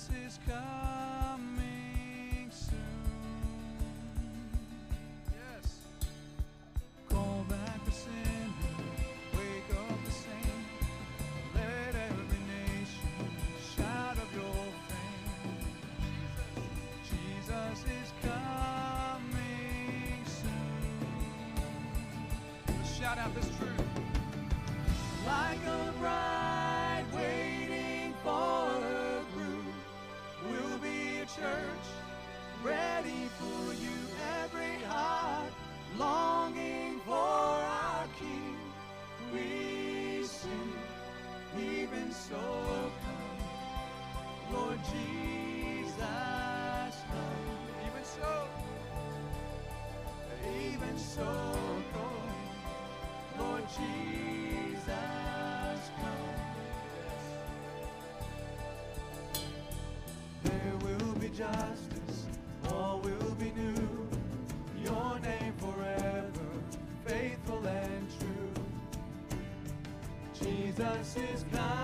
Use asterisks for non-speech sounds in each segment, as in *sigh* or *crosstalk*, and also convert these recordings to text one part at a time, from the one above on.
Jesus is coming soon. Yes. Call back the sinner, wake up the saint. Let every nation shout of your fame. Jesus, Jesus is coming soon. Shout out this truth. justice, all will be new. Your name forever, faithful and true. Jesus is God.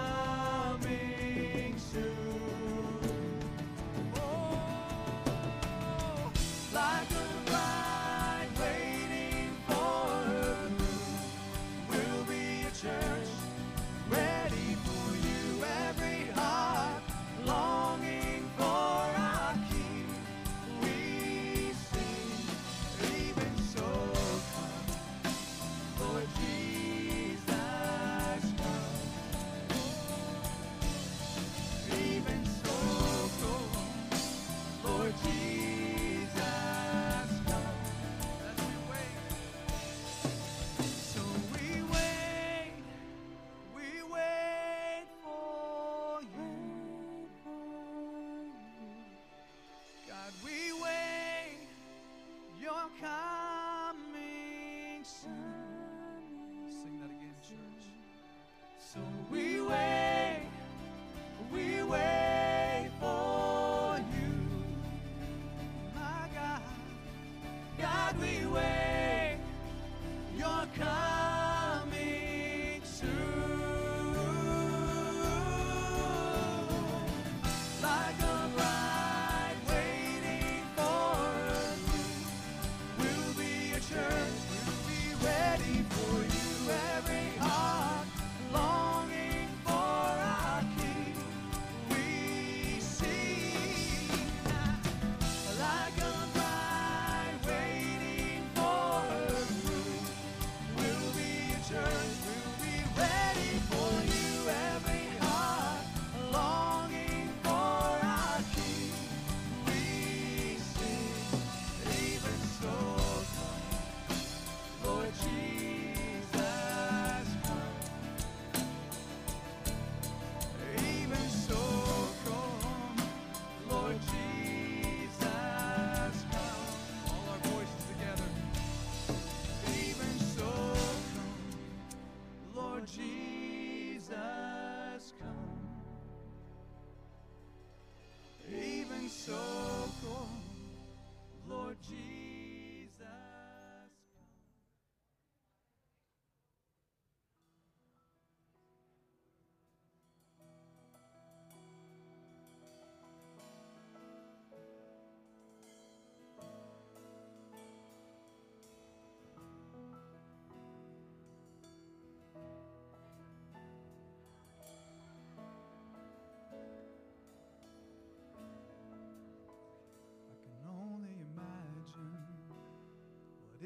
Jesus.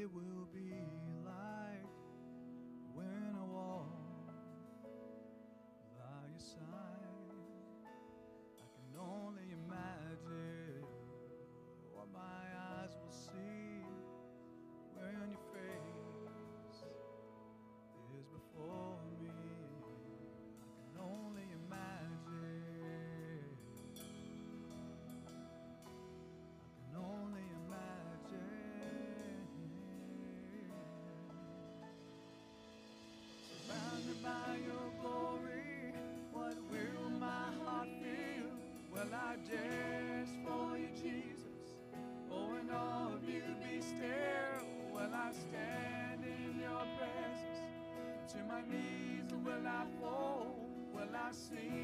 it will be. Sing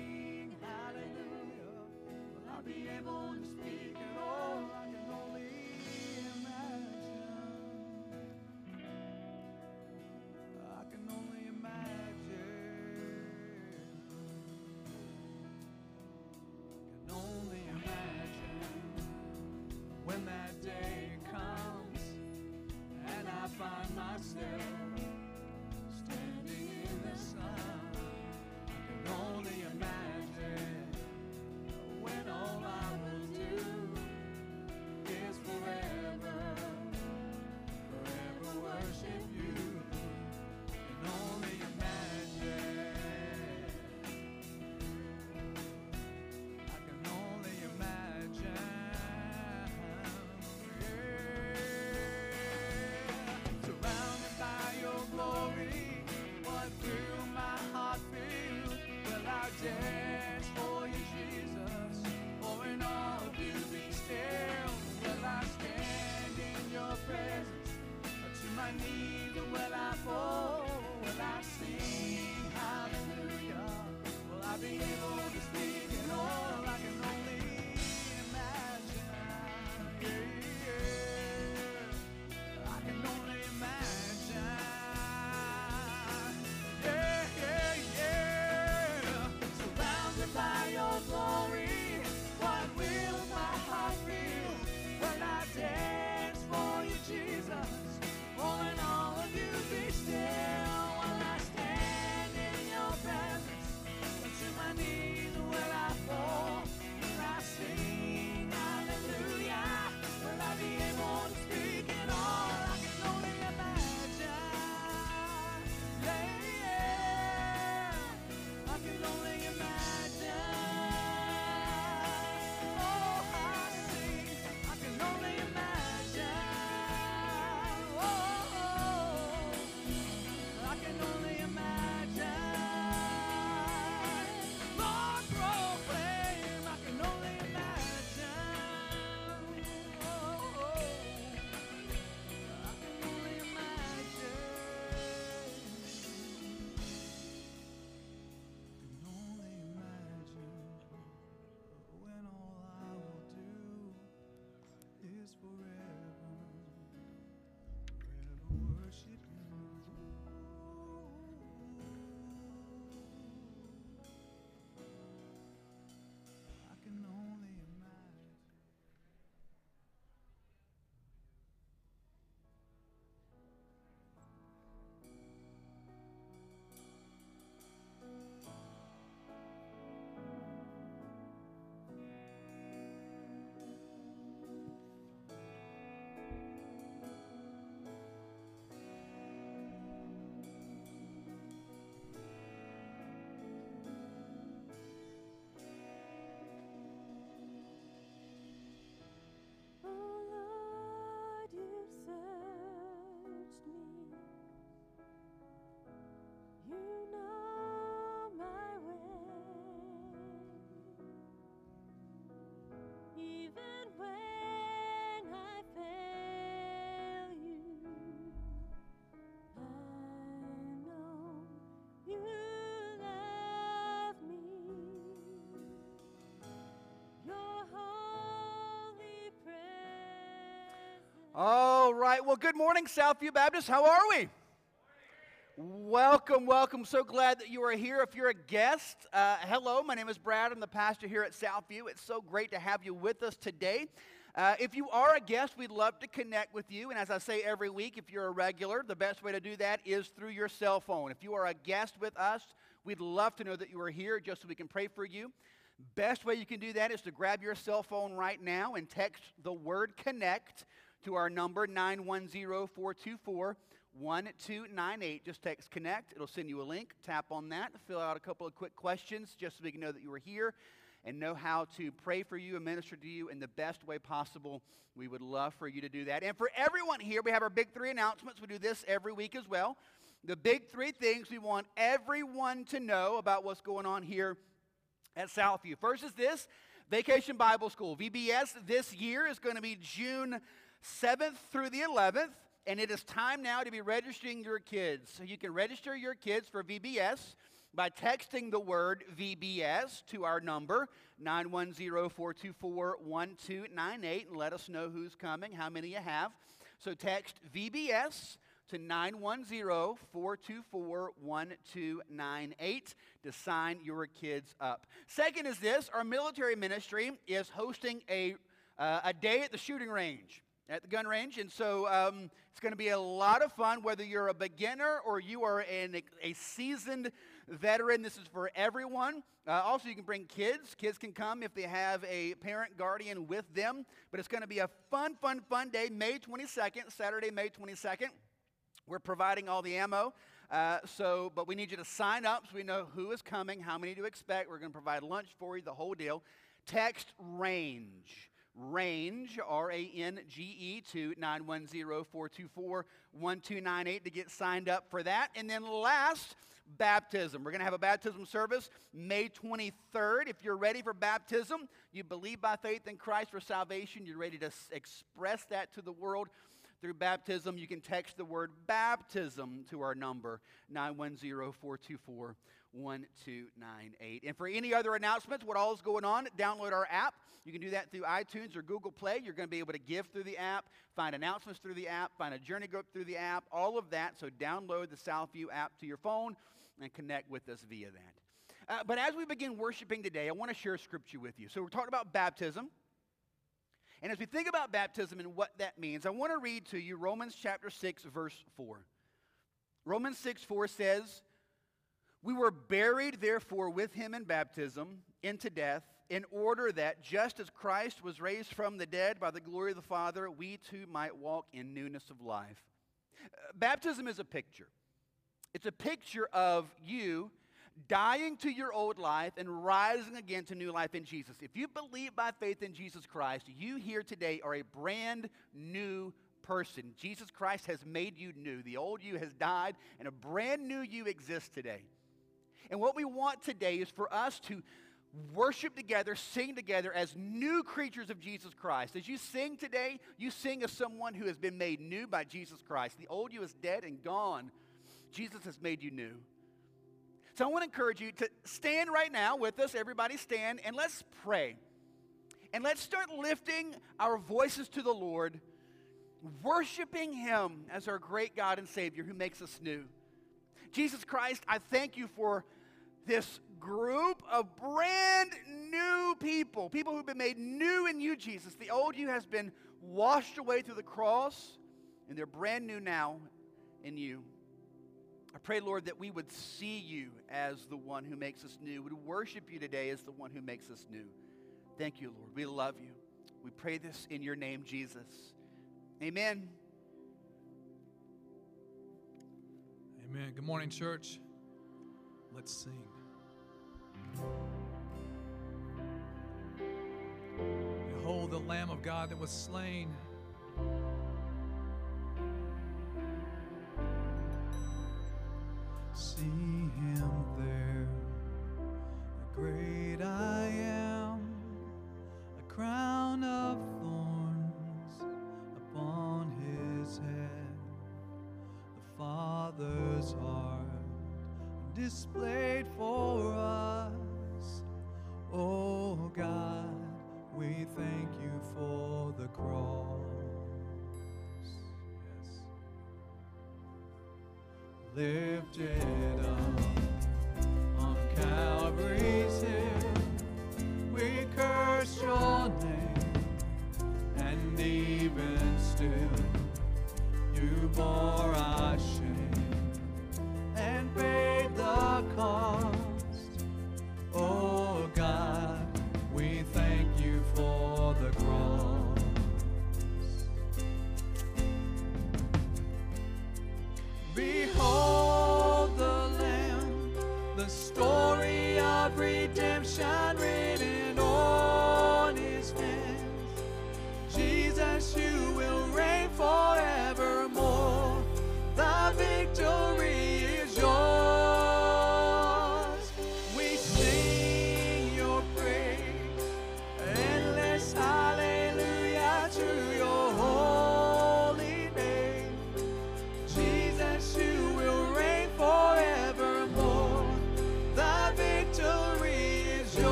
Well, good morning, Southview Baptist. How are we? Welcome, welcome. So glad that you are here. If you're a guest, uh, hello. My name is Brad. I'm the pastor here at Southview. It's so great to have you with us today. Uh, if you are a guest, we'd love to connect with you. And as I say every week, if you're a regular, the best way to do that is through your cell phone. If you are a guest with us, we'd love to know that you are here just so we can pray for you. Best way you can do that is to grab your cell phone right now and text the word connect to our number 910-424-1298. Just text connect. It'll send you a link. Tap on that. Fill out a couple of quick questions just so we can know that you are here and know how to pray for you and minister to you in the best way possible. We would love for you to do that. And for everyone here, we have our big three announcements. We do this every week as well. The big three things we want everyone to know about what's going on here at Southview. First is this Vacation Bible School. VBS this year is going to be June 7th through the 11th, and it is time now to be registering your kids. So you can register your kids for VBS. by texting the word VBS to our number, 910 424 1298, and let us know who's coming, how many you have. So text VBS to 910 424 1298 to sign your kids up. Second is this our military ministry is hosting a, uh, a day at the shooting range at the gun range. And so um, it's going to be a lot of fun, whether you're a beginner or you are an, a seasoned veteran. This is for everyone. Uh, also, you can bring kids. Kids can come if they have a parent guardian with them. But it's going to be a fun, fun, fun day, May 22nd, Saturday, May 22nd. We're providing all the ammo. Uh, so, but we need you to sign up so we know who is coming, how many to expect. We're going to provide lunch for you, the whole deal. Text range range, R A N G E, to 910 424 1298 to get signed up for that. And then last, baptism. We're going to have a baptism service May 23rd. If you're ready for baptism, you believe by faith in Christ for salvation, you're ready to express that to the world through baptism, you can text the word baptism to our number, 910 424 1298. And for any other announcements, what all is going on, download our app. You can do that through iTunes or Google Play. You're going to be able to give through the app, find announcements through the app, find a journey group through the app, all of that. So download the Southview app to your phone and connect with us via that. Uh, but as we begin worshiping today, I want to share scripture with you. So we're talking about baptism. And as we think about baptism and what that means, I want to read to you Romans chapter 6, verse 4. Romans 6, 4 says, We were buried, therefore, with him in baptism into death, in order that just as Christ was raised from the dead by the glory of the Father, we too might walk in newness of life. Uh, baptism is a picture. It's a picture of you dying to your old life and rising again to new life in Jesus. If you believe by faith in Jesus Christ, you here today are a brand new person. Jesus Christ has made you new. The old you has died, and a brand new you exists today. And what we want today is for us to worship together, sing together as new creatures of Jesus Christ. As you sing today, you sing as someone who has been made new by Jesus Christ. The old you is dead and gone. Jesus has made you new. So I want to encourage you to stand right now with us. Everybody stand and let's pray. And let's start lifting our voices to the Lord, worshiping Him as our great God and Savior who makes us new. Jesus Christ, I thank you for this group of brand new people, people who've been made new in you, Jesus. The old you has been washed away through the cross, and they're brand new now in you. I pray, Lord, that we would see you as the one who makes us new, We would worship you today as the one who makes us new. Thank you, Lord. We love you. We pray this in your name, Jesus. Amen. Amen. Good morning, church. Let's sing. Behold the Lamb of God that was slain. See him there, the great I am, a crown of thorns upon his head. The Father's heart displayed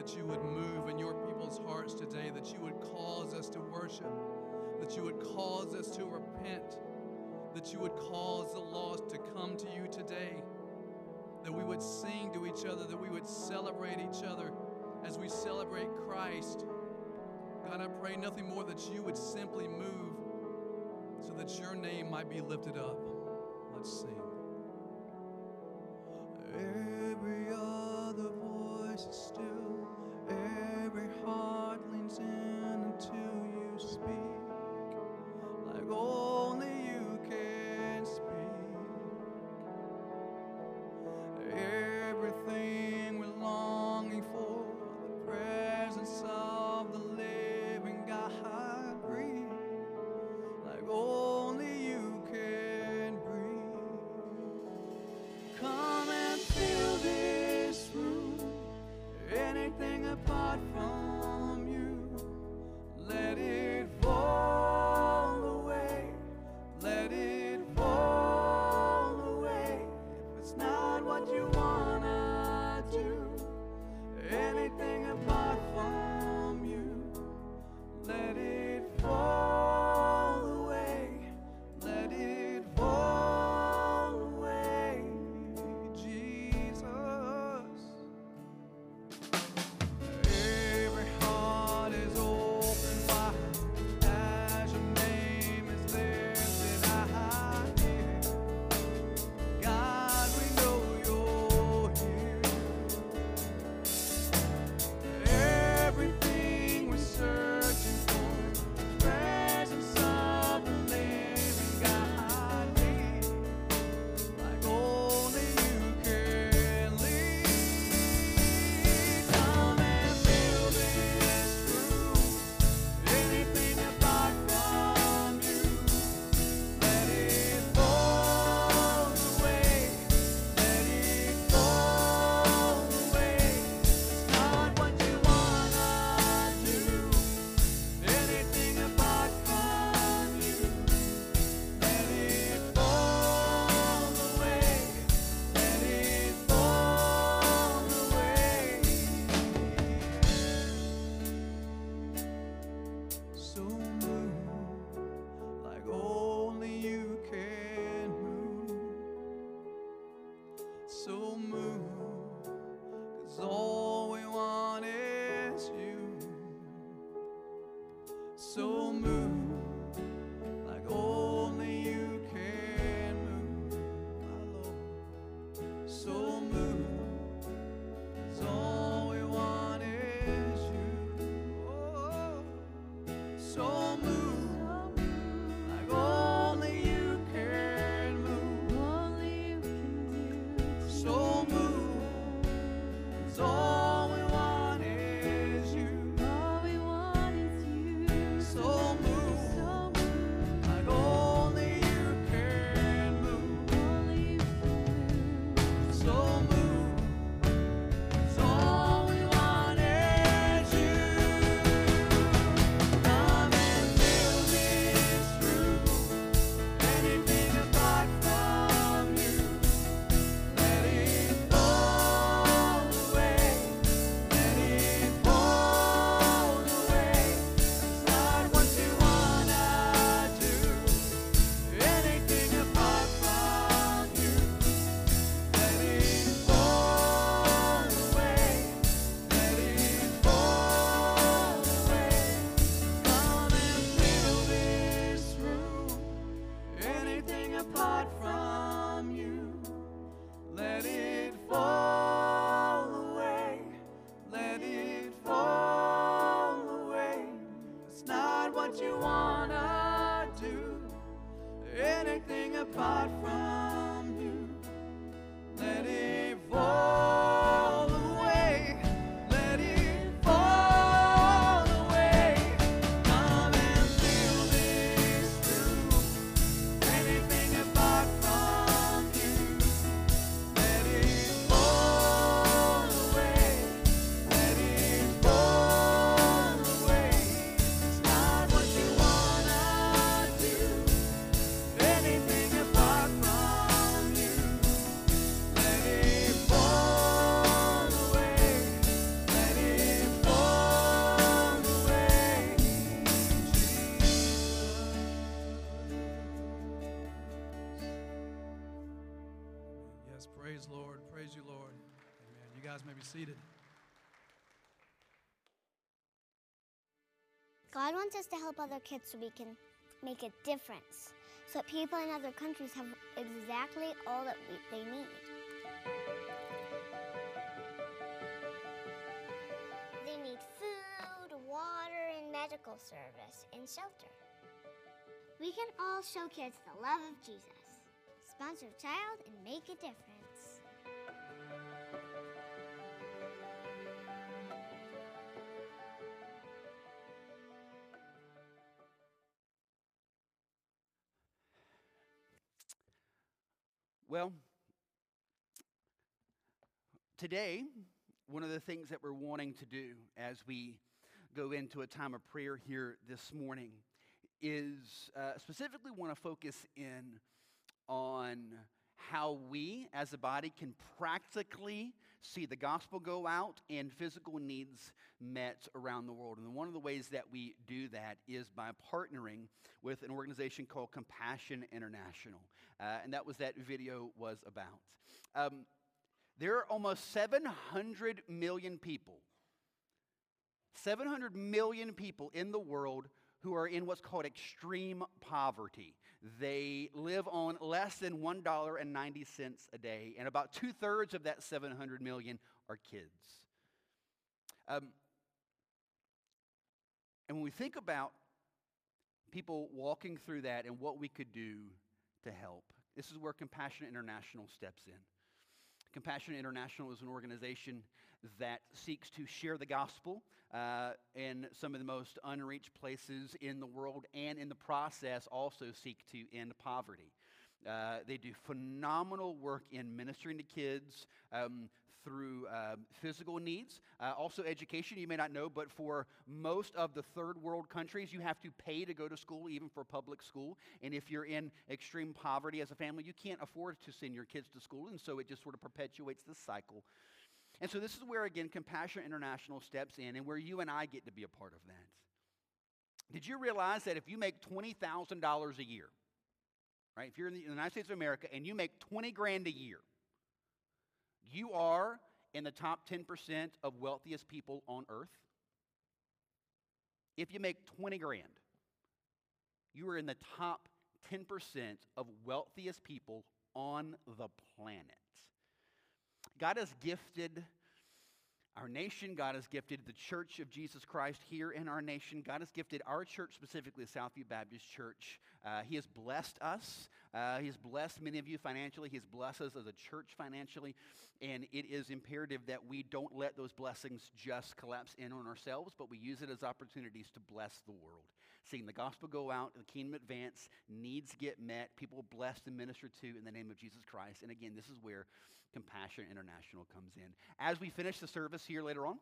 that you would move in your people's hearts today, that you would cause us to worship, that you would cause us to repent, that you would cause the lost to come to you today, that we would sing to each other, that we would celebrate each other as we celebrate Christ. God, I pray nothing more that you would simply move so that your name might be lifted up. Let's sing. Every other voice is still. Be seated. God wants us to help other kids so we can make a difference. So that people in other countries have exactly all that we, they need. They need food, water, and medical service, and shelter. We can all show kids the love of Jesus. Sponsor a child and make a difference. Well, today, one of the things that we're wanting to do as we go into a time of prayer here this morning is uh, specifically want to focus in on how we as a body can practically see the gospel go out and physical needs met around the world. And one of the ways that we do that is by partnering with an organization called Compassion International. Uh, and that was that video was about. Um, there are almost 700 million people, 700 million people in the world who are in what's called extreme poverty. They live on less than $1.90 a day, and about two thirds of that 700 million are kids. Um, and when we think about people walking through that and what we could do to help, this is where Compassion International steps in. Compassion International is an organization that seeks to share the gospel uh, in some of the most unreached places in the world, and in the process, also seek to end poverty. Uh, they do phenomenal work in ministering to kids um, through uh, physical needs, uh, also education. You may not know, but for most of the third world countries, you have to pay to go to school, even for public school. And if you're in extreme poverty as a family, you can't afford to send your kids to school, and so it just sort of perpetuates the cycle. And so this is where, again, Compassion International steps in, and where you and I get to be a part of that. Did you realize that if you make $20,000 a year, right, if you're in the United States of America and you make 20 grand a year, you are in the top 10% of wealthiest people on earth? If you make 20 grand, you are in the top 10% of wealthiest people on the planet. God has gifted our nation. God has gifted the church of Jesus Christ here in our nation. God has gifted our church, specifically the Southview Baptist Church. Uh, he has blessed us. Uh, he has blessed many of you financially. He has blessed us as a church financially. And it is imperative that we don't let those blessings just collapse in on ourselves, but we use it as opportunities to bless the world. Seeing the gospel go out, the kingdom advance, needs get met, people blessed and ministered to in the name of Jesus Christ. And again, this is where Compassion International comes in. As we finish the service here later on,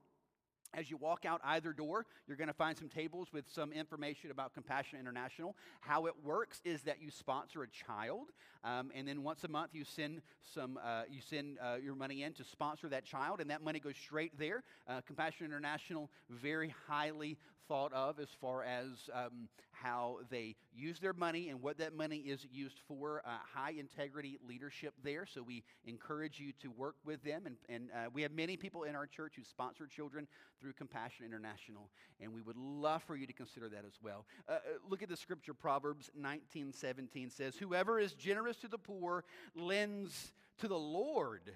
as you walk out either door, you're going to find some tables with some information about Compassion International. How it works is that you sponsor a child, um, and then once a month you send some uh, you send uh, your money in to sponsor that child, and that money goes straight there. Uh, Compassion International very highly thought of as far as um, how they use their money and what that money is used for. Uh, high integrity leadership there, so we encourage you to work with them. And, and uh, we have many people in our church who sponsor children through Compassion International, and we would love for you to consider that as well. Uh, uh, look at the scripture, Proverbs 19 17 says, Whoever is generous to the poor lends to the Lord,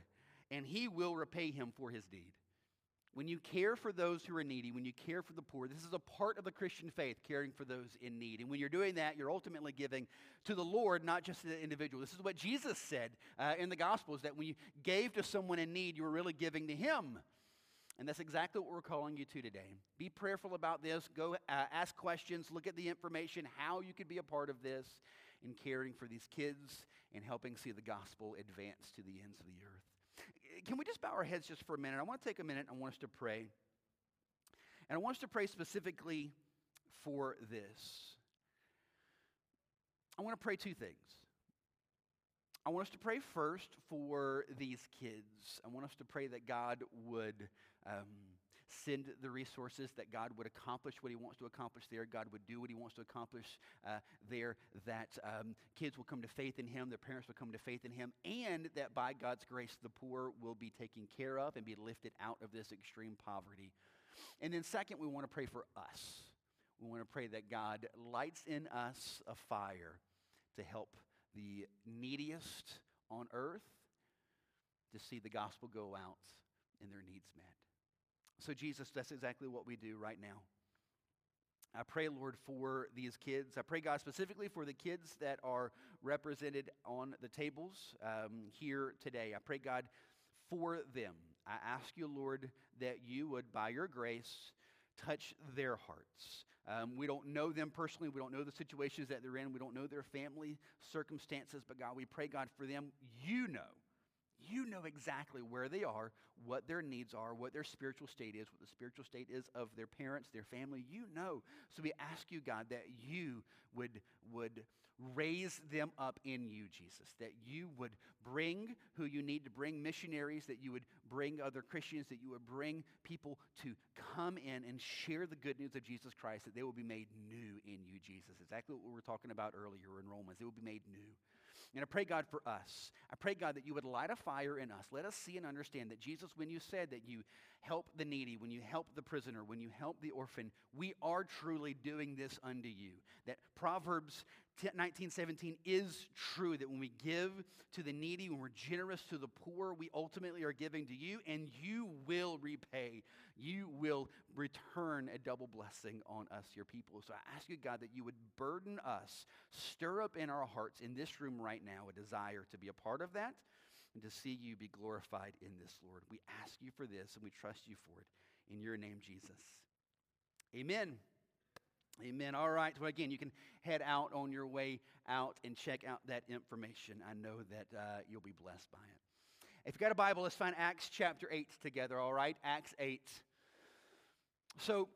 and he will repay him for his deed. When you care for those who are needy, when you care for the poor, this is a part of the Christian faith, caring for those in need. And when you're doing that, you're ultimately giving to the Lord, not just to the individual. This is what Jesus said uh, in the Gospels that when you gave to someone in need, you were really giving to Him. And that's exactly what we're calling you to today. Be prayerful about this. Go uh, ask questions, look at the information, how you could be a part of this in caring for these kids and helping see the gospel advance to the ends of the earth can we just bow our heads just for a minute? I want to take a minute. I want us to pray. And I want us to pray specifically for this. I want to pray two things. I want us to pray first for these kids. I want us to pray that God would um, send the resources, that God would accomplish what He wants to accomplish there, God would do what He wants to accomplish uh, there, that um, kids will come to faith in Him, their parents will come to faith in Him, and that by God's grace, the poor will be taken care of and be lifted out of this extreme poverty. And then, second, we want to pray for us. We want to pray that God lights in us a fire to help the neediest on earth to see the gospel go out and their needs met. So, Jesus, that's exactly what we do right now. I pray, Lord, for these kids. I pray, God, specifically for the kids that are represented on the tables um, here today. I pray, God, for them. I ask you, Lord, that you would, by your grace, touch their hearts. Um, we don't know them personally. We don't know the situations that they're in. We don't know their family circumstances. But God, we pray, God, for them. You know. You know exactly where they are, what their needs are, what their spiritual state is, what the spiritual state is of their parents, their family. You know. So we ask you, God, that you would, would raise them up in you, Jesus, that you would bring who you need to bring missionaries, that you would bring other Christians, that you would bring people to come in and share the good news of Jesus Christ, that they will be made new in you, Jesus. Exactly what we were talking about earlier in Romans. They will be made new. And I pray, God, for us. I pray, God, that you would light a fire in us. Let us see and understand that, Jesus, when you said that you help the needy, when you help the prisoner, when you help the orphan, we are truly doing this unto you. That Proverbs 19:17 is true that when we give to the needy, when we're generous to the poor, we ultimately are giving to you and you will repay. You will return a double blessing on us, your people. So I ask you, God, that you would burden us, stir up in our hearts in this room right now a desire to be a part of that and to see you be glorified in this, Lord. We ask you for this and we trust you for it. In your name, Jesus. Amen. Amen. All right. Well, again, you can head out on your way out and check out that information. I know that uh, you'll be blessed by it. If you've got a Bible, let's find Acts chapter 8 together, all right? Acts 8. So,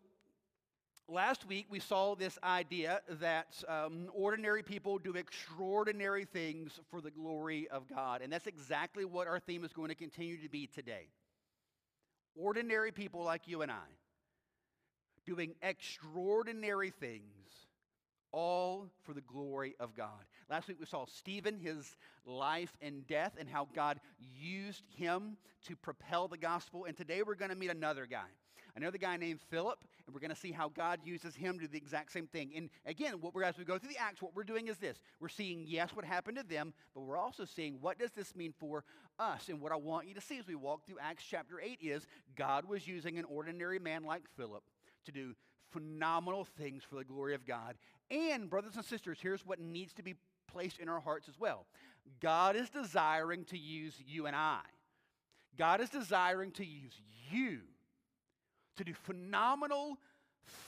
last week we saw this idea that um, ordinary people do extraordinary things for the glory of God. And that's exactly what our theme is going to continue to be today. Ordinary people like you and I doing extraordinary things, all for the glory of God. Last week we saw Stephen, his life and death, and how God used him to propel the gospel. And today we're going to meet another guy, another guy named Philip, and we're going to see how God uses him to do the exact same thing. And again, what we're, as we go through the Acts, what we're doing is this: we're seeing yes, what happened to them, but we're also seeing what does this mean for us. And what I want you to see as we walk through Acts chapter eight is God was using an ordinary man like Philip to do phenomenal things for the glory of God. And, brothers and sisters, here's what needs to be placed in our hearts as well God is desiring to use you and I. God is desiring to use you to do phenomenal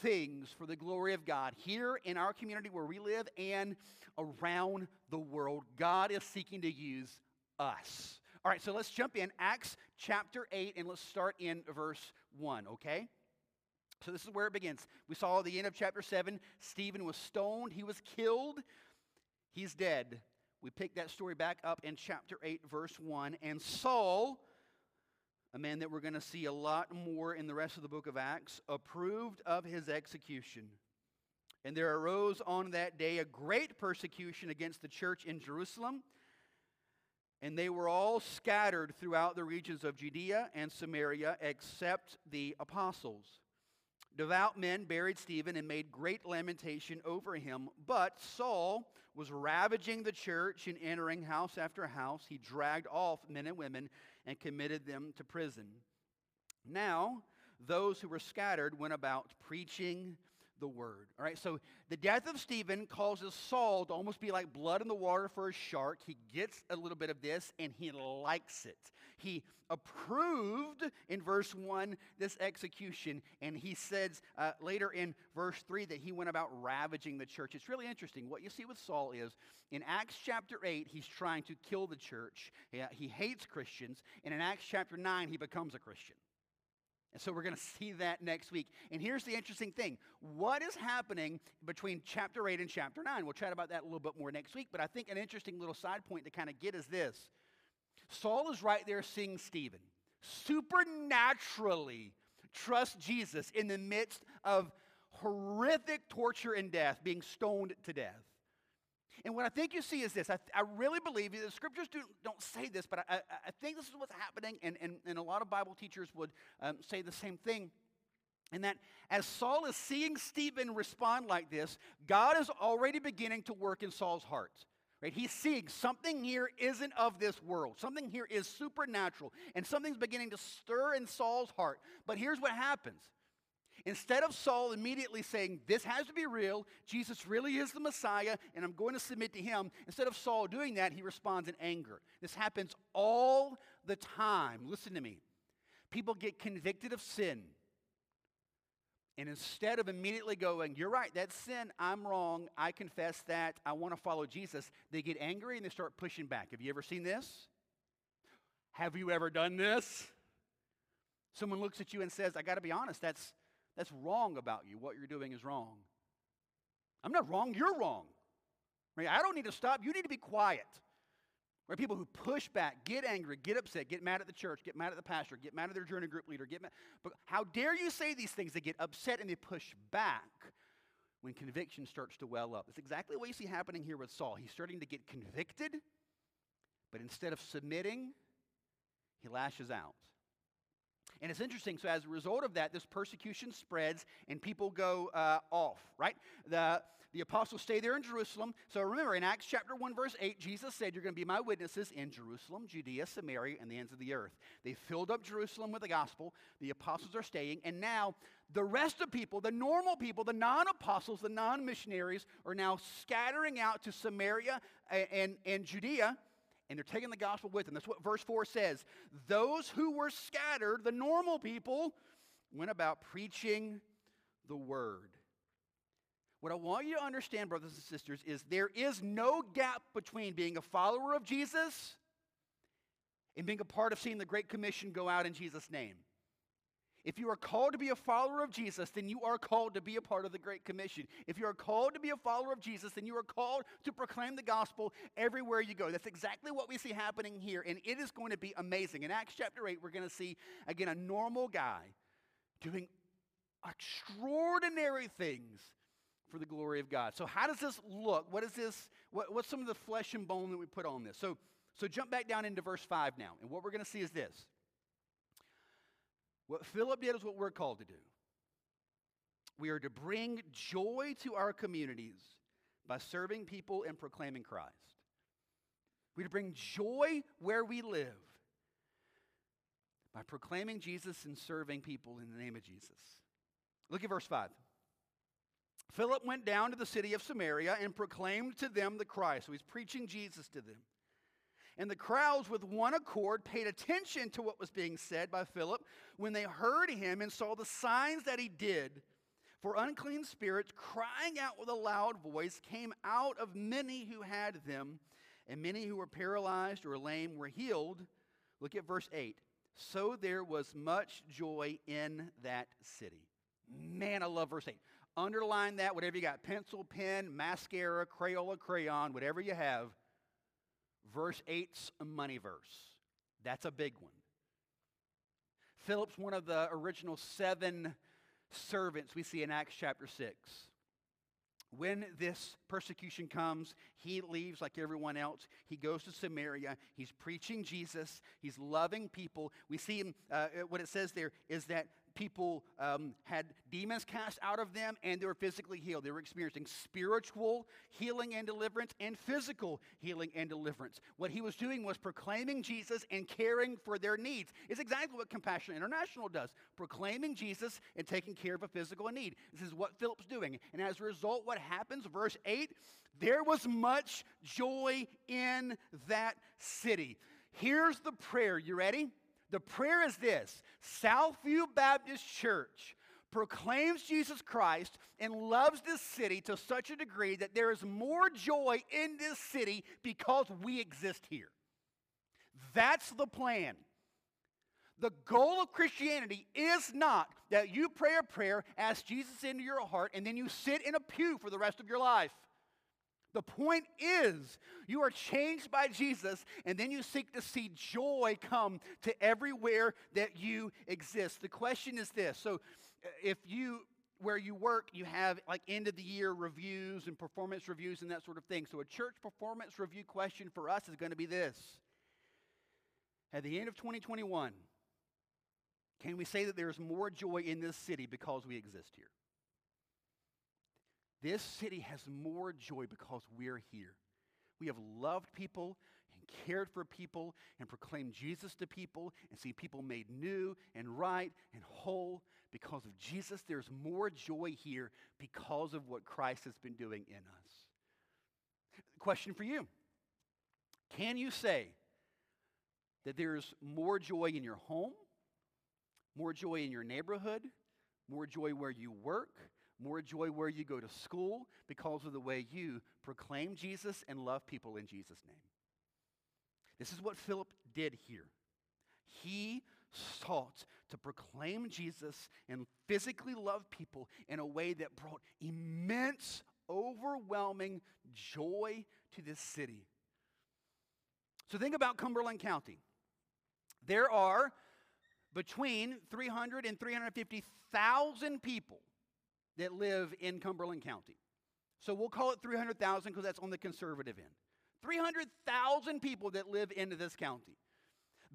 things for the glory of God here in our community where we live and around the world. God is seeking to use us. All right, so let's jump in. Acts chapter 8, and let's start in verse 1, okay? So this is where it begins. We saw the end of chapter 7, Stephen was stoned, he was killed, he's dead. We pick that story back up in chapter 8, verse 1. And Saul, a man that we're going to see a lot more in the rest of the book of Acts, approved of his execution. And there arose on that day a great persecution against the church in Jerusalem. And they were all scattered throughout the regions of Judea and Samaria, except the apostles. Devout men buried Stephen and made great lamentation over him. But Saul was ravaging the church and entering house after house. He dragged off men and women and committed them to prison. Now, those who were scattered went about preaching the word. All right, so the death of Stephen causes Saul to almost be like blood in the water for a shark. He gets a little bit of this and he likes it. He approved in verse 1 this execution, and he says uh, later in verse 3 that he went about ravaging the church. It's really interesting. What you see with Saul is in Acts chapter 8, he's trying to kill the church, he, he hates Christians, and in Acts chapter 9, he becomes a Christian. And so we're going to see that next week. And here's the interesting thing what is happening between chapter 8 and chapter 9? We'll chat about that a little bit more next week, but I think an interesting little side point to kind of get is this Saul is right there seeing Stephen supernaturally trust Jesus in the midst of horrific torture and death, being stoned to death. And what I think you see is this. I, I really believe, the scriptures do, don't say this, but I, I, think this is what's happening, and, and, and a lot of Bible teachers would um, say the same thing. And that as Saul is seeing Stephen respond like this, God is already beginning to work in Saul's heart. Right? He's seeing something here isn't of this world. Something here is supernatural. And something's beginning to stir in Saul's heart. But here's what happens. Instead of Saul immediately saying, This has to be real, Jesus really is the Messiah, and I'm going to submit to him, instead of Saul doing that, he responds in anger. This happens all the time. Listen to me. People get convicted of sin and instead of immediately going, You're right, that's sin, I'm wrong, I confess that, I want to follow Jesus, they get angry and they start pushing back. Have you ever seen this? Have you ever done this? Someone looks at you and says, I got to be honest, that's, that's wrong about you. What you're doing is wrong. I'm not wrong, you're wrong. Right? I don't need to stop, you need to be quiet. Where people who push back, get angry, get upset, get mad at the church, get mad at the pastor, get mad at their journey group leader, get mad. But how dare you say these things? They get upset and they push back when conviction starts to well up. It's exactly what you see happening here with Saul. He's starting to get convicted, but instead of submitting, he lashes out. And it's interesting. So, as a result of that, this persecution spreads and people go uh, off, right? The, the apostles stay there in Jerusalem. So remember, in Acts chapter 1, verse 8, Jesus said, You're going to be my witnesses in Jerusalem, Judea, Samaria, and the ends of the earth. They filled up Jerusalem with the gospel. The apostles are staying. And now the rest of people, the normal people, the non apostles, the non missionaries, are now scattering out to Samaria and, and, and Judea and they're taking the gospel with them. That's what verse 4 says. Those who were scattered, the normal people, went about preaching the word. What I want you to understand, brothers and sisters, is there is no gap between being a follower of Jesus and being a part of seeing the Great Commission go out in Jesus' name. If you are called to be a follower of Jesus, then you are called to be a part of the Great Commission. If you are called to be a follower of Jesus, then you are called to proclaim the gospel everywhere you go. That's exactly what we see happening here, and it is going to be amazing. In Acts chapter 8, we're going to see, again, a normal guy doing extraordinary things for the glory of God. So, how does this look? What is this? What, what's some of the flesh and bone that we put on this? So, so jump back down into verse 5 now. And what we're going to see is this. What Philip did is what we're called to do. We are to bring joy to our communities by serving people and proclaiming Christ. We're to bring joy where we live by proclaiming Jesus and serving people in the name of Jesus. Look at verse 5. Philip went down to the city of Samaria and proclaimed to them the Christ. So he's preaching Jesus to them. And the crowds, with one accord, paid attention to what was being said by Philip when they heard him and saw the signs that he did. For unclean spirits, crying out with a loud voice, came out of many who had them, and many who were paralyzed or lame were healed. Look at verse 8. So there was much joy in that city. Man, I love verse 8. Underline that, whatever you got pencil, pen, mascara, Crayola, crayon, whatever you have. Verse 8's a money verse. That's a big one. Philip's one of the original seven servants we see in Acts chapter 6. When this persecution comes, he leaves like everyone else. He goes to Samaria. He's preaching Jesus. He's loving people. We see him, uh, what it says there is that people um, had demons cast out of them and they were physically healed. They were experiencing spiritual healing and deliverance and physical healing and deliverance. What he was doing was proclaiming Jesus and caring for their needs. It's exactly what Compassion International does proclaiming Jesus and taking care of a physical need. This is what Philip's doing. And as a result, what happens? Verse 8 there was much joy in that city. Here's the prayer. You ready? The prayer is this Southview Baptist Church proclaims Jesus Christ and loves this city to such a degree that there is more joy in this city because we exist here. That's the plan. The goal of Christianity is not that you pray a prayer, ask Jesus into your heart, and then you sit in a pew for the rest of your life. The point is, you are changed by Jesus, and then you seek to see joy come to everywhere that you exist. The question is this so, uh, if you, where you work, you have like end of the year reviews and performance reviews and that sort of thing. So, a church performance review question for us is going to be this At the end of 2021, can we say that there's more joy in this city because we exist here? This city has more joy because we're here. We have loved people and cared for people and proclaimed Jesus to people and see people made new and right and whole. Because of Jesus, there's more joy here because of what Christ has been doing in us. Question for you Can you say that there's more joy in your home, more joy in your neighborhood, more joy where you work, more joy where you go to school because of the way you proclaim Jesus and love people in Jesus' name. This is what Philip did here. He sought to proclaim Jesus and physically love people in a way that brought immense, overwhelming joy to this city. So think about Cumberland County. There are between 300 and 350,000 people that live in Cumberland County. So we'll call it 300,000 because that's on the conservative end. 300,000 people that live in this county.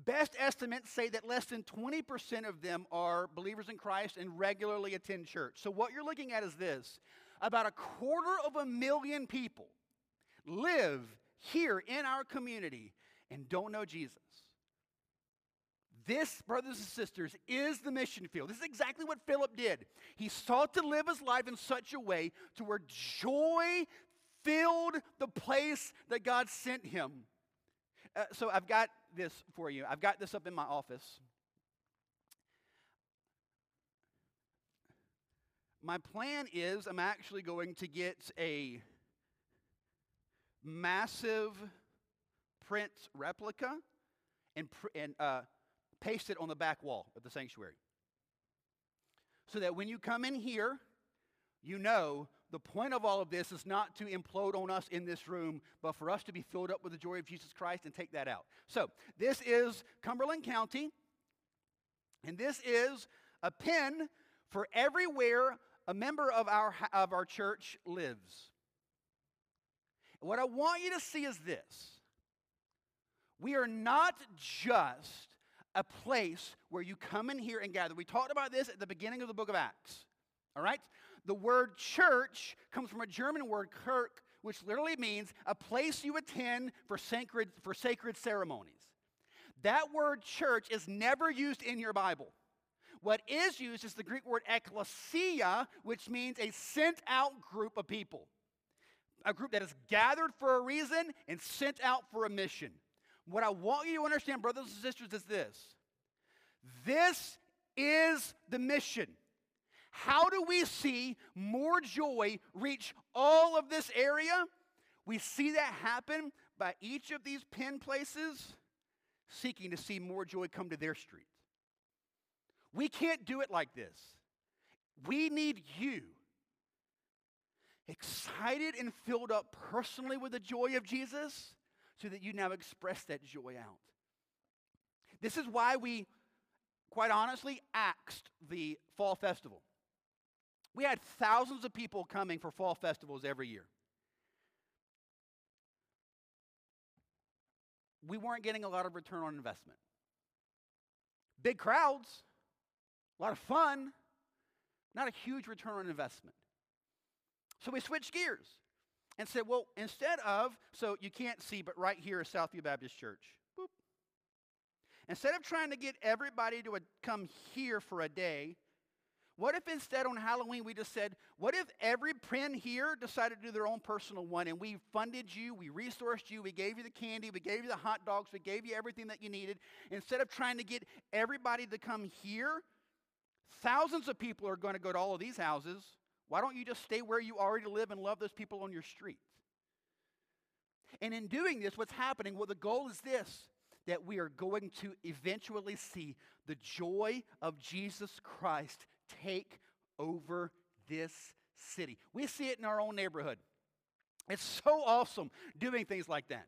Best estimates say that less than 20% of them are believers in Christ and regularly attend church. So what you're looking at is this about a quarter of a million people live here in our community and don't know Jesus. This, brothers and sisters, is the mission field. This is exactly what Philip did. He sought to live his life in such a way to where joy filled the place that God sent him. Uh, so I've got this for you. I've got this up in my office. My plan is I'm actually going to get a massive print replica and, and uh, paste it on the back wall of the sanctuary. So that when you come in here, you know the point of all of this is not to implode on us in this room, but for us to be filled up with the joy of Jesus Christ and take that out. So, this is Cumberland County, and this is a pin for everywhere a member of our, of our church lives. What I want you to see is this we are not just a place where you come in here and gather. We talked about this at the beginning of the book of Acts. All right? The word church comes from a German word, kirk, which literally means a place you attend for sacred, for sacred ceremonies. That word church is never used in your Bible. What is used is the Greek word ekklesia, which means a sent out group of people. A group that is gathered for a reason and sent out for a mission. What I want you to understand, brothers and sisters, is this this is the mission. How do we see more joy reach all of this area? We see that happen by each of these pin places seeking to see more joy come to their street. We can't do it like this. We need you excited and filled up personally with the joy of Jesus so that you now express that joy out. This is why we, quite honestly, axed the fall festival. We had thousands of people coming for fall festivals every year. We weren't getting a lot of return on investment. Big crowds, A lot of fun, not a huge return on investment. So we switched gears and said, well, instead of, so you can't see, but right here is Southview Baptist Church. Boop. Instead of trying to get everybody to a, come here for a day, what if instead on Halloween we just said, what if every print here decided to do their own personal one and we funded you, we resourced you, we gave you the candy, we gave you the hot dogs, we gave you everything that you needed. Instead of trying to get everybody to come here, thousands of people are going to go to all of these houses. Why don't you just stay where you already live and love those people on your street? And in doing this, what's happening? Well, the goal is this that we are going to eventually see the joy of Jesus Christ take over this city. We see it in our own neighborhood. It's so awesome doing things like that.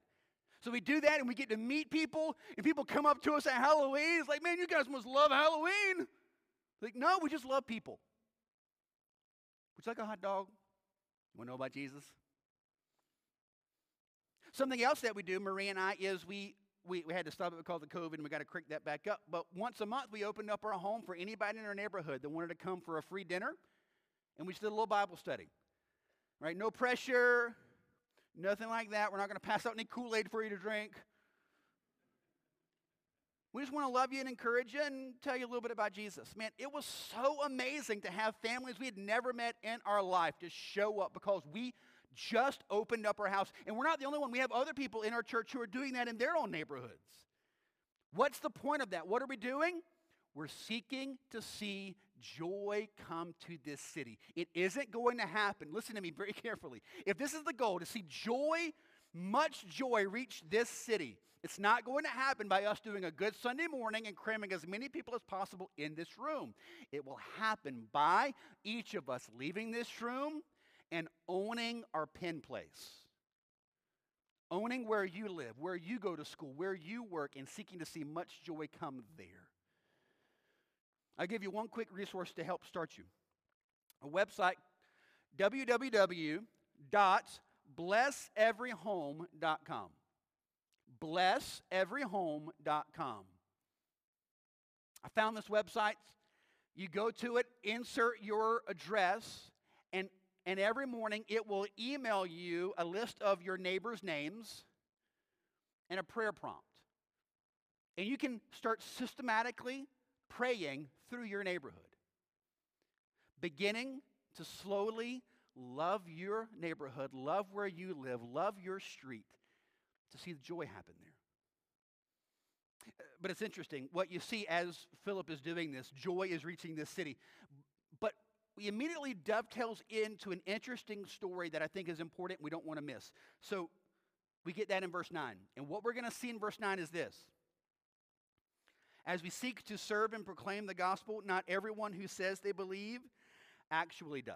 So we do that and we get to meet people, and people come up to us at Halloween. It's like, man, you guys must love Halloween. Like, no, we just love people. Would you like a hot dog? You want to know about Jesus? Something else that we do, Marie and I, is we we, we had to stop it because of COVID and we got to crank that back up. But once a month, we opened up our home for anybody in our neighborhood that wanted to come for a free dinner. And we just did a little Bible study. Right? No pressure, nothing like that. We're not going to pass out any Kool Aid for you to drink. We just want to love you and encourage you and tell you a little bit about Jesus. Man, it was so amazing to have families we had never met in our life to show up because we just opened up our house. And we're not the only one. We have other people in our church who are doing that in their own neighborhoods. What's the point of that? What are we doing? We're seeking to see joy come to this city. It isn't going to happen. Listen to me very *laughs* carefully. If this is the goal, to see joy, much joy reach this city, it's not going to happen by us doing a good Sunday morning and cramming as many people as possible in this room. It will happen by each of us leaving this room and owning our pin place. Owning where you live, where you go to school, where you work, and seeking to see much joy come there. I'll give you one quick resource to help start you. A website, www.blesseveryhome.com. Blesseveryhome.com. I found this website. You go to it, insert your address, and and every morning it will email you a list of your neighbors' names and a prayer prompt. And you can start systematically praying through your neighborhood, beginning to slowly love your neighborhood, love where you live, love your street, to see the joy happen there. But it's interesting. What you see as Philip is doing this, joy is reaching this city. But we immediately dovetails into an interesting story that I think is important we don't want to miss. So we get that in verse 9. And what we're going to see in verse 9 is this. As we seek to serve and proclaim the gospel, not everyone who says they believe actually does.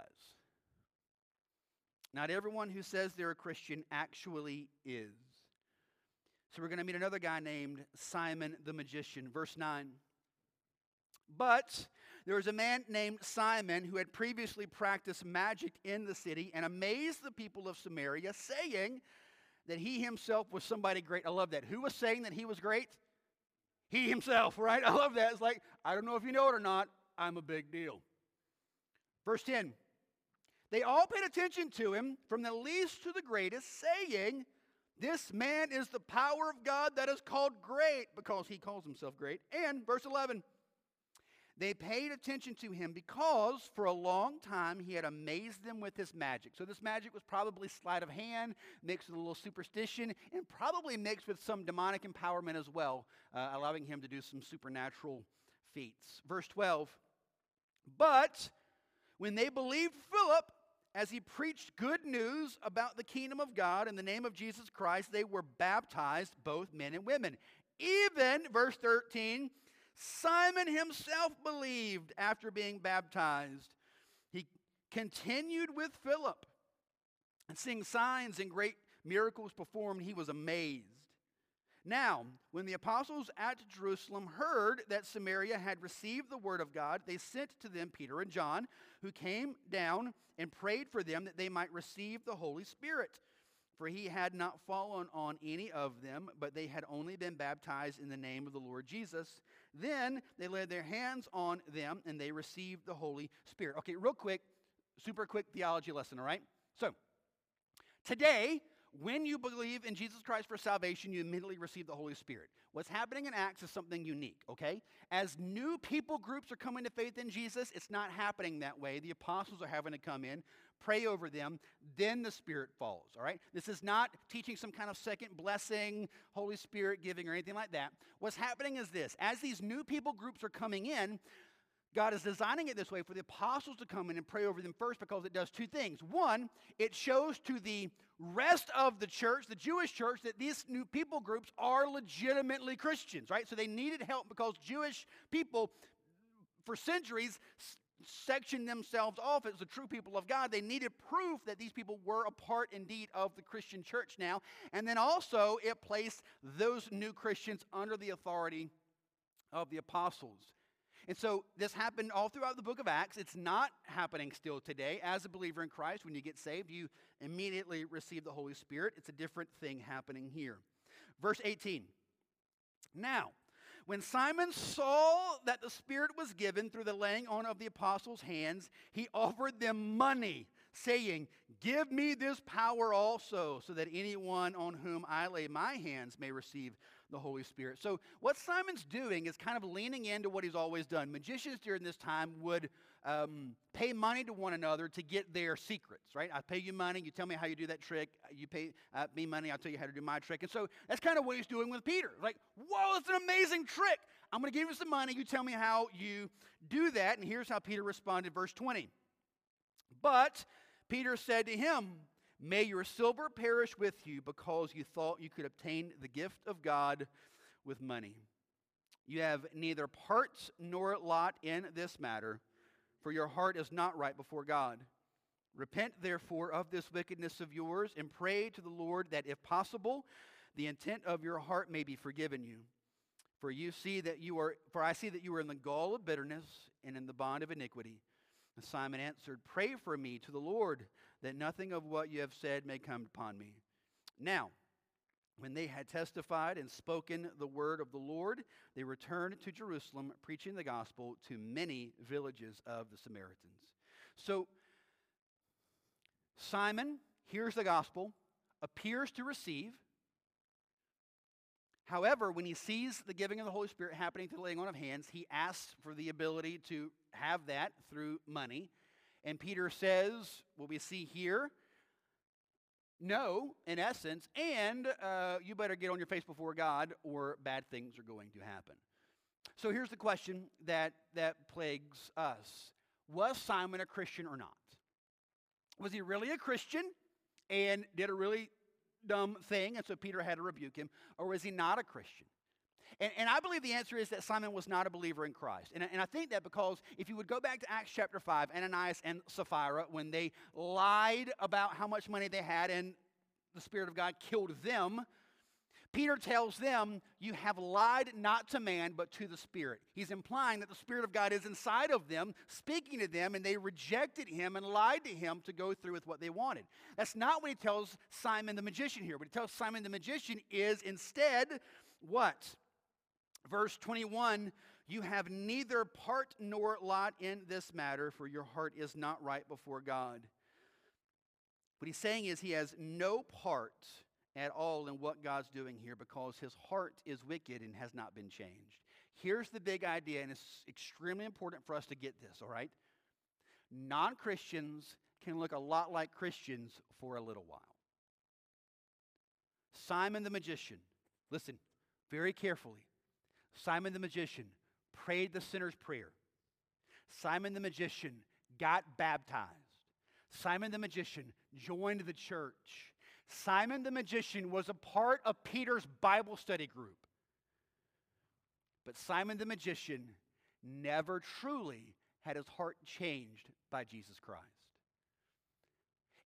Not everyone who says they're a Christian actually is. So we're going to meet another guy named Simon the magician. Verse 9. But there was a man named Simon who had previously practiced magic in the city and amazed the people of Samaria, saying that he himself was somebody great. I love that. Who was saying that he was great? He himself, *laughs* right? I love that. It's like, I don't know if you know it or not, I'm a big deal. Verse 10 They all paid attention to him, from the least to the greatest, saying, This man is the power of God that is called great, because he calls himself great. And verse 11, they paid attention to him because for a long time he had amazed them with his magic. So, this magic was probably sleight of hand, mixed with a little superstition, and probably mixed with some demonic empowerment as well, uh, allowing him to do some supernatural feats. Verse 12 But when they believed Philip, as he preached good news about the kingdom of God in the name of Jesus Christ, they were baptized, both men and women. Even, verse 13, Simon himself believed after being baptized. He continued with Philip and seeing signs and great miracles performed, he was amazed. Now, when the apostles at Jerusalem heard that Samaria had received the word of God, they sent to them Peter and John, who came down and prayed for them that they might receive the Holy Spirit. for he had not fallen on any of them, but they had only been baptized in the name of the Lord Jesus. Then they laid their hands on them and they received the Holy Spirit. Okay, real quick, super quick theology lesson, all right? So, today, when you believe in Jesus Christ for salvation, you immediately receive the Holy Spirit. What's happening in Acts is something unique, okay? As new people groups are coming to faith in Jesus, it's not happening that way. The apostles are having to come in, pray over them, then the Spirit falls, all right? This is not teaching some kind of second blessing, Holy Spirit giving, or anything like that. What's happening is this as these new people groups are coming in, God is designing it this way for the apostles to come in and pray over them first because it does two things. One, it shows to the rest of the church, the Jewish church, that these new people groups are legitimately Christians, right? So they needed help because Jewish people, for centuries, sectioned themselves off as the true people of God. They needed proof that these people were a part indeed of the Christian church now. And then also, it placed those new Christians under the authority of the apostles. And so this happened all throughout the book of Acts. It's not happening still today. As a believer in Christ, when you get saved, you immediately receive the Holy Spirit. It's a different thing happening here. Verse 18. Now, when Simon saw that the Spirit was given through the laying on of the apostles' hands, he offered them money, saying, Give me this power also, so that anyone on whom I lay my hands may receive the Holy Spirit. So, what Simon's doing is kind of leaning into what he's always done. Magicians during this time would um, pay money to one another to get their secrets, right? I pay you money, you tell me how you do that trick. You pay uh, me money, I'll tell you how to do my trick. And so, that's kind of what he's doing with Peter. Like, whoa, it's an amazing trick. I'm going to give you some money, you tell me how you do that. And here's how Peter responded, verse 20. But Peter said to him, May your silver perish with you because you thought you could obtain the gift of God with money. You have neither parts nor lot in this matter, for your heart is not right before God. Repent, therefore, of this wickedness of yours, and pray to the Lord that, if possible, the intent of your heart may be forgiven you. For you see that you are, for I see that you are in the gall of bitterness and in the bond of iniquity. And Simon answered, Pray for me to the Lord that nothing of what you have said may come upon me. Now, when they had testified and spoken the word of the Lord, they returned to Jerusalem, preaching the gospel to many villages of the Samaritans. So, Simon hears the gospel, appears to receive. However, when he sees the giving of the Holy Spirit happening through the laying on of hands, he asks for the ability to have that through money. And Peter says, what we see here, no, in essence, and uh, you better get on your face before God or bad things are going to happen. So here's the question that, that plagues us Was Simon a Christian or not? Was he really a Christian and did a really dumb thing, and so Peter had to rebuke him, or was he not a Christian? And, and I believe the answer is that Simon was not a believer in Christ. And, and I think that because if you would go back to Acts chapter 5, Ananias and Sapphira, when they lied about how much money they had and the Spirit of God killed them, Peter tells them, You have lied not to man, but to the Spirit. He's implying that the Spirit of God is inside of them, speaking to them, and they rejected him and lied to him to go through with what they wanted. That's not what he tells Simon the magician here. What he tells Simon the magician is instead what? Verse 21 You have neither part nor lot in this matter, for your heart is not right before God. What he's saying is he has no part at all in what God's doing here because his heart is wicked and has not been changed. Here's the big idea, and it's extremely important for us to get this, all right? Non Christians can look a lot like Christians for a little while. Simon the magician, listen very carefully. Simon the magician prayed the sinner's prayer. Simon the magician got baptized. Simon the magician joined the church. Simon the magician was a part of Peter's Bible study group. But Simon the magician never truly had his heart changed by Jesus Christ.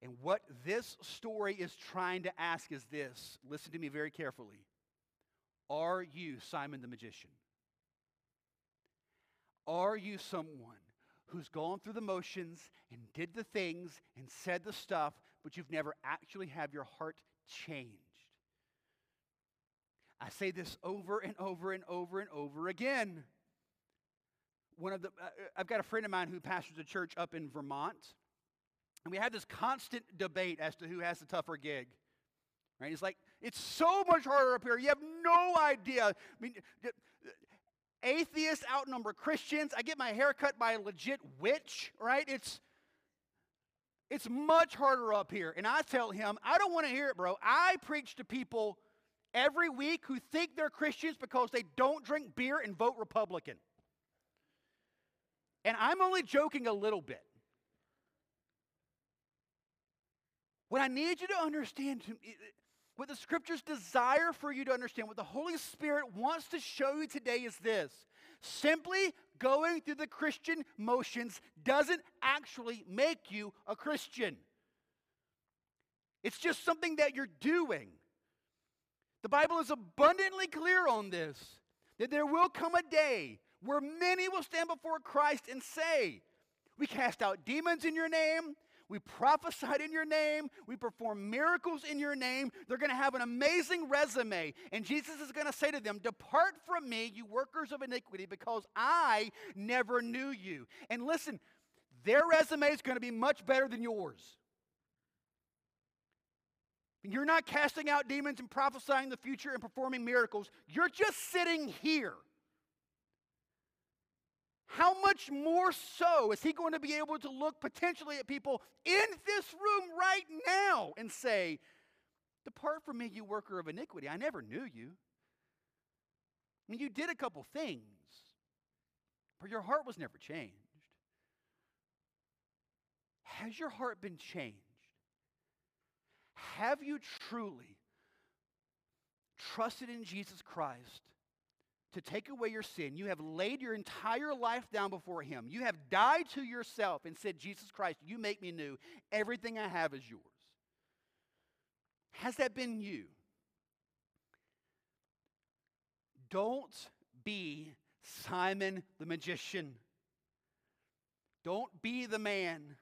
And what this story is trying to ask is this listen to me very carefully. Are you Simon the magician? Are you someone who's gone through the motions and did the things and said the stuff, but you've never actually had your heart changed. I say this over and over and over and over again. One of the, uh, I've got a friend of mine who pastors a church up in Vermont, and we had this constant debate as to who has the tougher gig. Right? He's like, it's so much harder up here. You have no idea. I mean, atheists outnumber Christians. I get my hair cut by a legit witch, right? It's it's much harder up here. And I tell him, I don't want to hear it, bro. I preach to people every week who think they're Christians because they don't drink beer and vote Republican. And I'm only joking a little bit. What I need you to understand, what the scriptures desire for you to understand, what the Holy Spirit wants to show you today is this simply going through the Christian motions doesn't actually make you a Christian. It's just something that you're doing. The Bible is abundantly clear on this that there will come a day where many will stand before Christ and say, We cast out demons in your name. We prophesied in your name. We performed miracles in your name. They're going to have an amazing resume. And Jesus is going to say to them, Depart from me, you workers of iniquity, because I never knew you. And listen, their resume is going to be much better than yours. You're not casting out demons and prophesying the future and performing miracles. You're just sitting here. How much more so is he going to be able to look potentially at people in this room right now and say, Depart from me, you worker of iniquity. I never knew you. I mean, you did a couple things, but your heart was never changed. Has your heart been changed? Have you truly trusted in Jesus Christ to take away your sin. You have laid your entire life down before Him. You have died to yourself and said, Jesus Christ, you make me new. Everything I have is yours. Has that been you? Don't be Simon the magician. Don't be the man.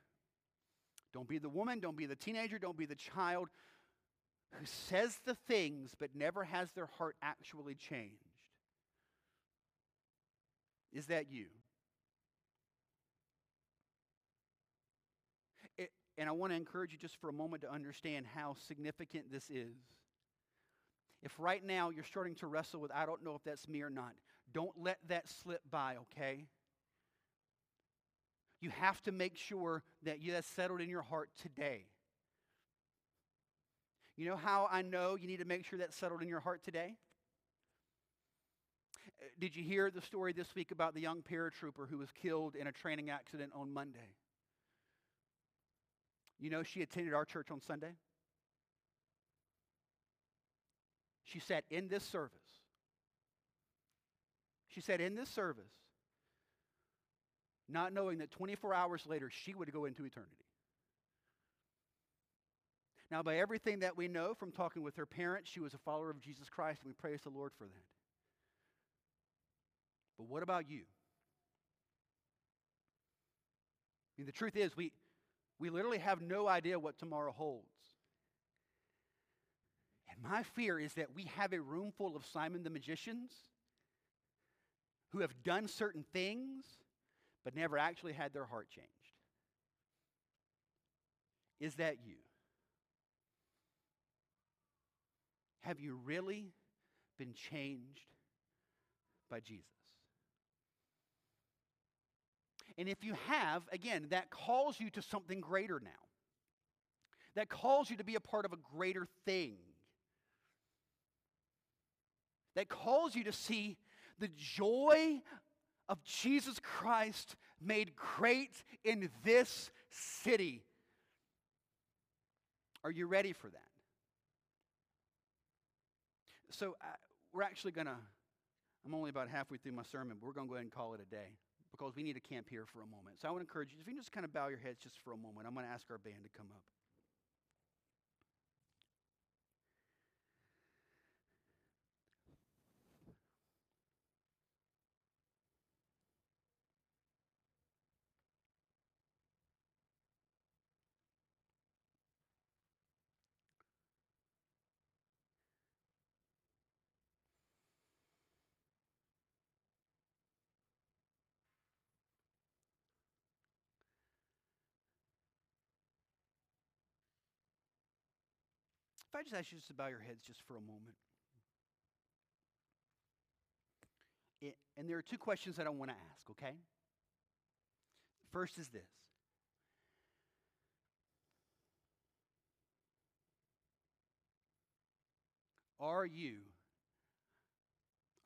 Don't be the woman. Don't be the teenager. Don't be the child who says the things but never has their heart actually changed. Is that you? It, and I want to encourage you just for a moment to understand how significant this is. If right now you're starting to wrestle with, I don't know if that's me or not, don't let that slip by, okay? You have to make sure that you, that's settled in your heart today. You know how I know you need to make sure that's settled in your heart today? Uh, did you hear the story this week about the young paratrooper who was killed in a training accident on Monday? You know, she attended our church on Sunday. She said, in this service, she said, in this service, not knowing that 24 hours later she would go into eternity. Now, by everything that we know from talking with her parents, she was a follower of Jesus Christ, and we praise the Lord for that. But what about you? I mean, the truth is, we, we literally have no idea what tomorrow holds. And my fear is that we have a room full of Simon the magicians who have done certain things but never actually had their heart changed. Is that you? Have you really been changed by Jesus? And if you have, again, that calls you to something greater now. That calls you to be a part of a greater thing. That calls you to see the joy of Jesus Christ made great in this city. Are you ready for that? So, uh, we're actually going to, I'm only about halfway through my sermon, but we're going to go ahead and call it a day because we need to camp here for a moment. So I want to encourage you, if you just kind of bow your heads just for a moment, I'm going to ask our band to come up. If I just ask you just to bow your heads just for a moment. It, and there are two questions that I want to ask, okay? First is this Are you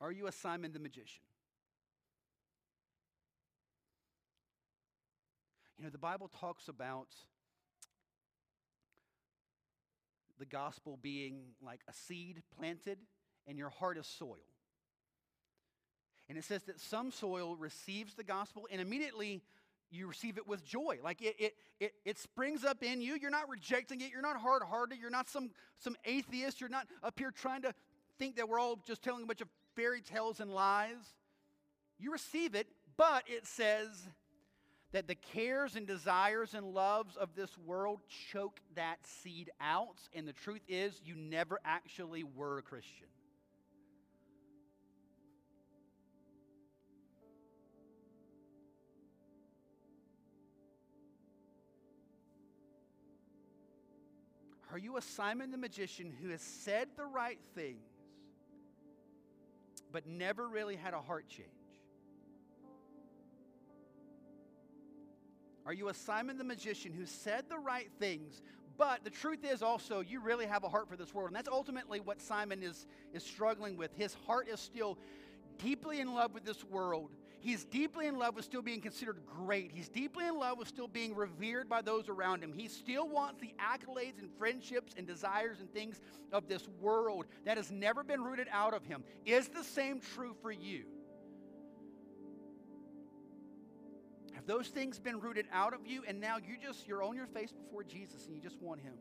are you a Simon the magician? You know, the Bible talks about the gospel being like a seed planted and your heart is soil. And it says that some soil receives the gospel and immediately you receive it with joy. Like it, it, it, it springs up in you. You're not rejecting it. You're not hard hearted. You're not some, some atheist. You're not up here trying to think that we're all just telling a bunch of fairy tales and lies. You receive it, but it says that the cares and desires and loves of this world choke that seed out. And the truth is, you never actually were a Christian. Are you a Simon the magician who has said the right things, but never really had a heart change? Are you a Simon the magician who said the right things, but the truth is also you really have a heart for this world? And that's ultimately what Simon is, is struggling with. His heart is still deeply in love with this world. He's deeply in love with still being considered great. He's deeply in love with still being revered by those around him. He still wants the accolades and friendships and desires and things of this world that has never been rooted out of him. Is the same true for you? Have those things been rooted out of you and now you just you're on your face before Jesus and you just want him?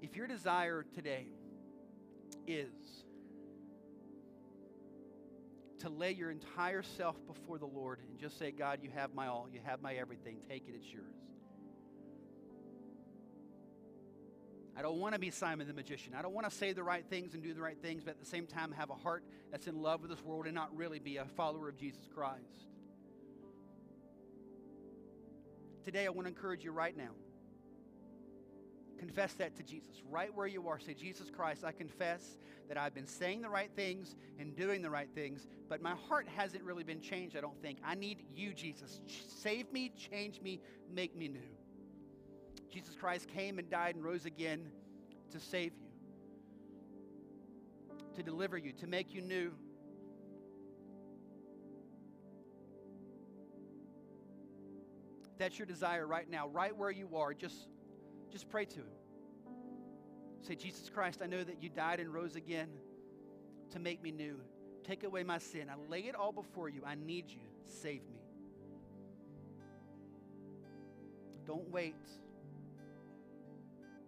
If your desire today is to lay your entire self before the Lord and just say, God, you have my all, you have my everything, take it, it's yours. I don't want to be Simon the magician. I don't want to say the right things and do the right things, but at the same time have a heart that's in love with this world and not really be a follower of Jesus Christ. Today, I want to encourage you right now Confess that to Jesus right where you are. Say, Jesus Christ, I confess that I've been saying the right things and doing the right things, but my heart hasn't really been changed, I don't think. I need you, Jesus. Save me, change me, make me new. Jesus Christ came and died and rose again to save you, to deliver you, to make you new. That's your desire right now, right where you are. Just just pray to Him. Say, Jesus Christ, I know that you died and rose again to make me new. Take away my sin. I lay it all before you. I need you. Save me. Don't wait.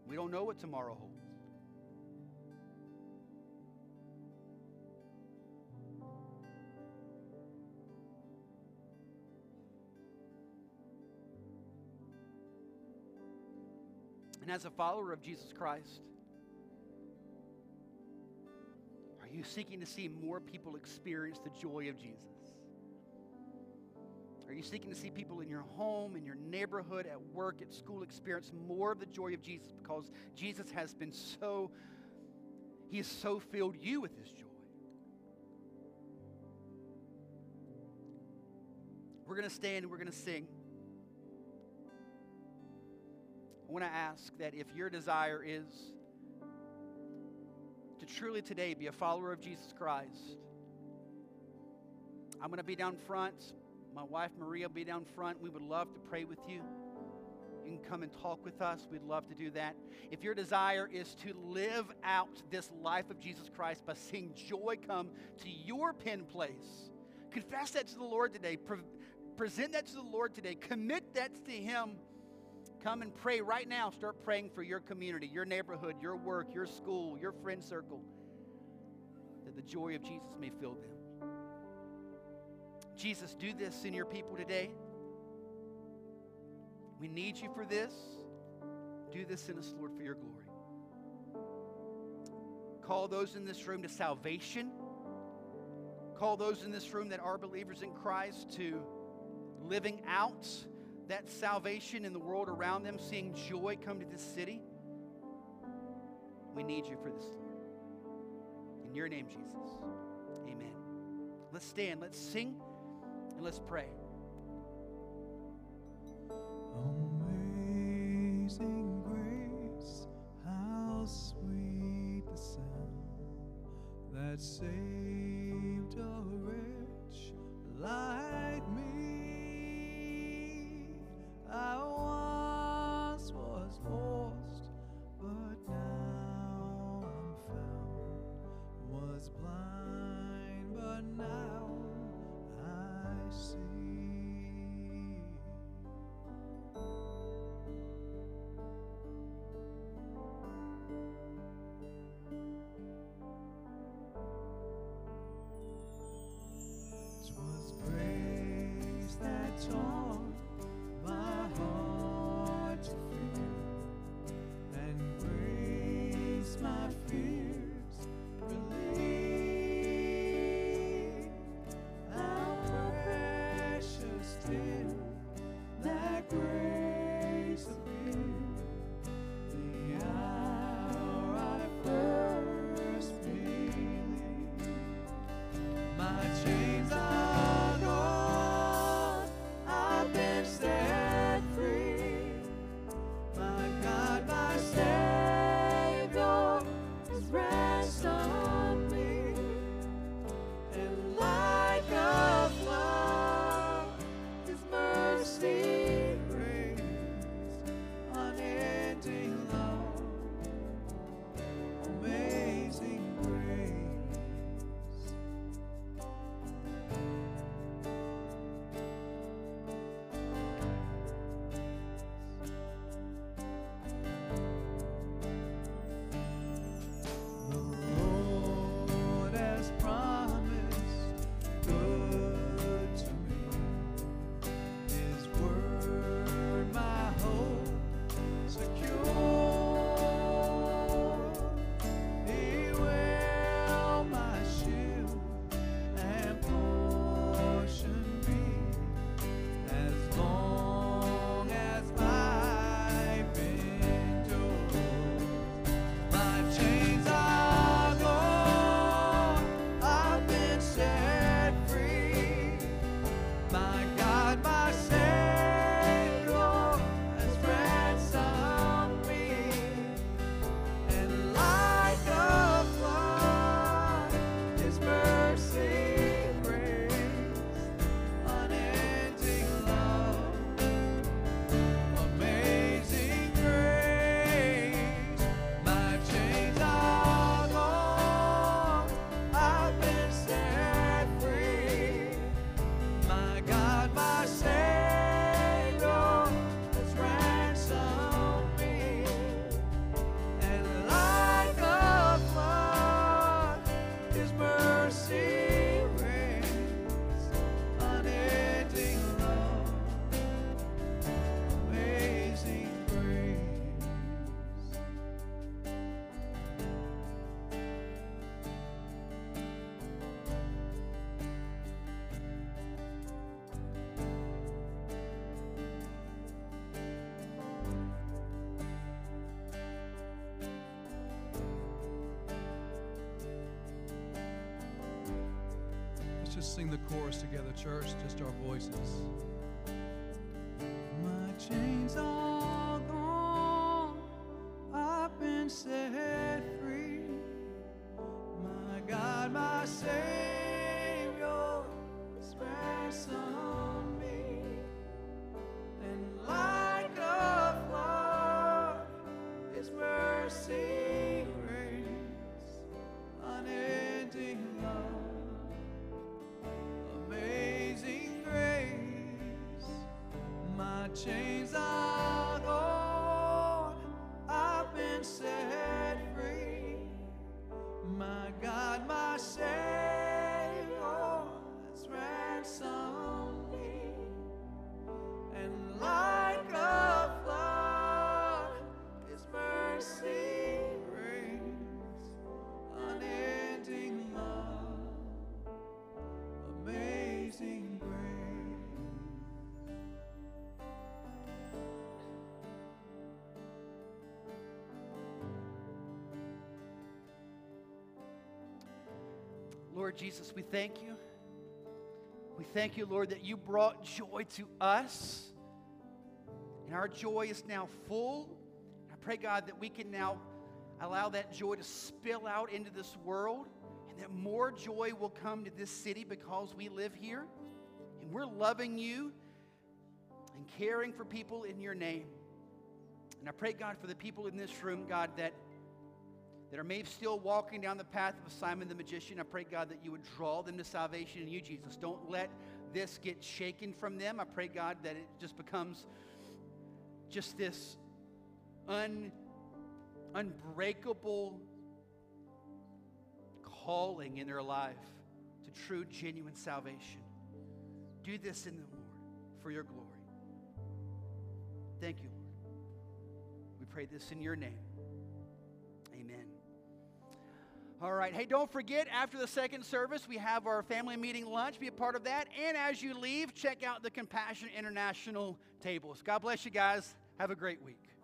We don't know what tomorrow holds. And as a follower of Jesus Christ, are you seeking to see more people experience the joy of Jesus? Are you seeking to see people in your home, in your neighborhood, at work, at school experience more of the joy of Jesus because Jesus has been so, he has so filled you with his joy? We're going to stand and we're going to sing. Want to ask that if your desire is to truly today be a follower of Jesus Christ, I'm going to be down front. My wife Maria will be down front. We would love to pray with you. You can come and talk with us. We'd love to do that. If your desire is to live out this life of Jesus Christ by seeing joy come to your pin place, confess that to the Lord today. Pre- present that to the Lord today. Commit that to Him Come and pray right now. Start praying for your community, your neighborhood, your work, your school, your friend circle, that the joy of Jesus may fill them. Jesus, do this in your people today. We need you for this. Do this in us, Lord, for your glory. Call those in this room to salvation. Call those in this room that are believers in Christ to living out that salvation in the world around them, seeing joy come to this city. We need you for this, Lord. In your name, Jesus. Amen. Let's stand, let's sing, and let's pray. Amazing grace, how sweet the sound that saved a wretch like sing the chorus together, church, just our voices. chains I Jesus, we thank you. We thank you, Lord, that you brought joy to us. And our joy is now full. I pray, God, that we can now allow that joy to spill out into this world and that more joy will come to this city because we live here and we're loving you and caring for people in your name. And I pray, God, for the people in this room, God, that, that are maybe still walking down the path of Simon the magician. I pray, God, that you would draw them to salvation in you, Jesus. Don't let this get shaken from them. I pray, God, that it just becomes just this un, unbreakable calling in their life to true, genuine salvation. Do this in the Lord for your glory. Thank you, Lord. We pray this in your name. All right. Hey, don't forget, after the second service, we have our family meeting lunch. Be a part of that. And as you leave, check out the Compassion International tables. God bless you guys. Have a great week.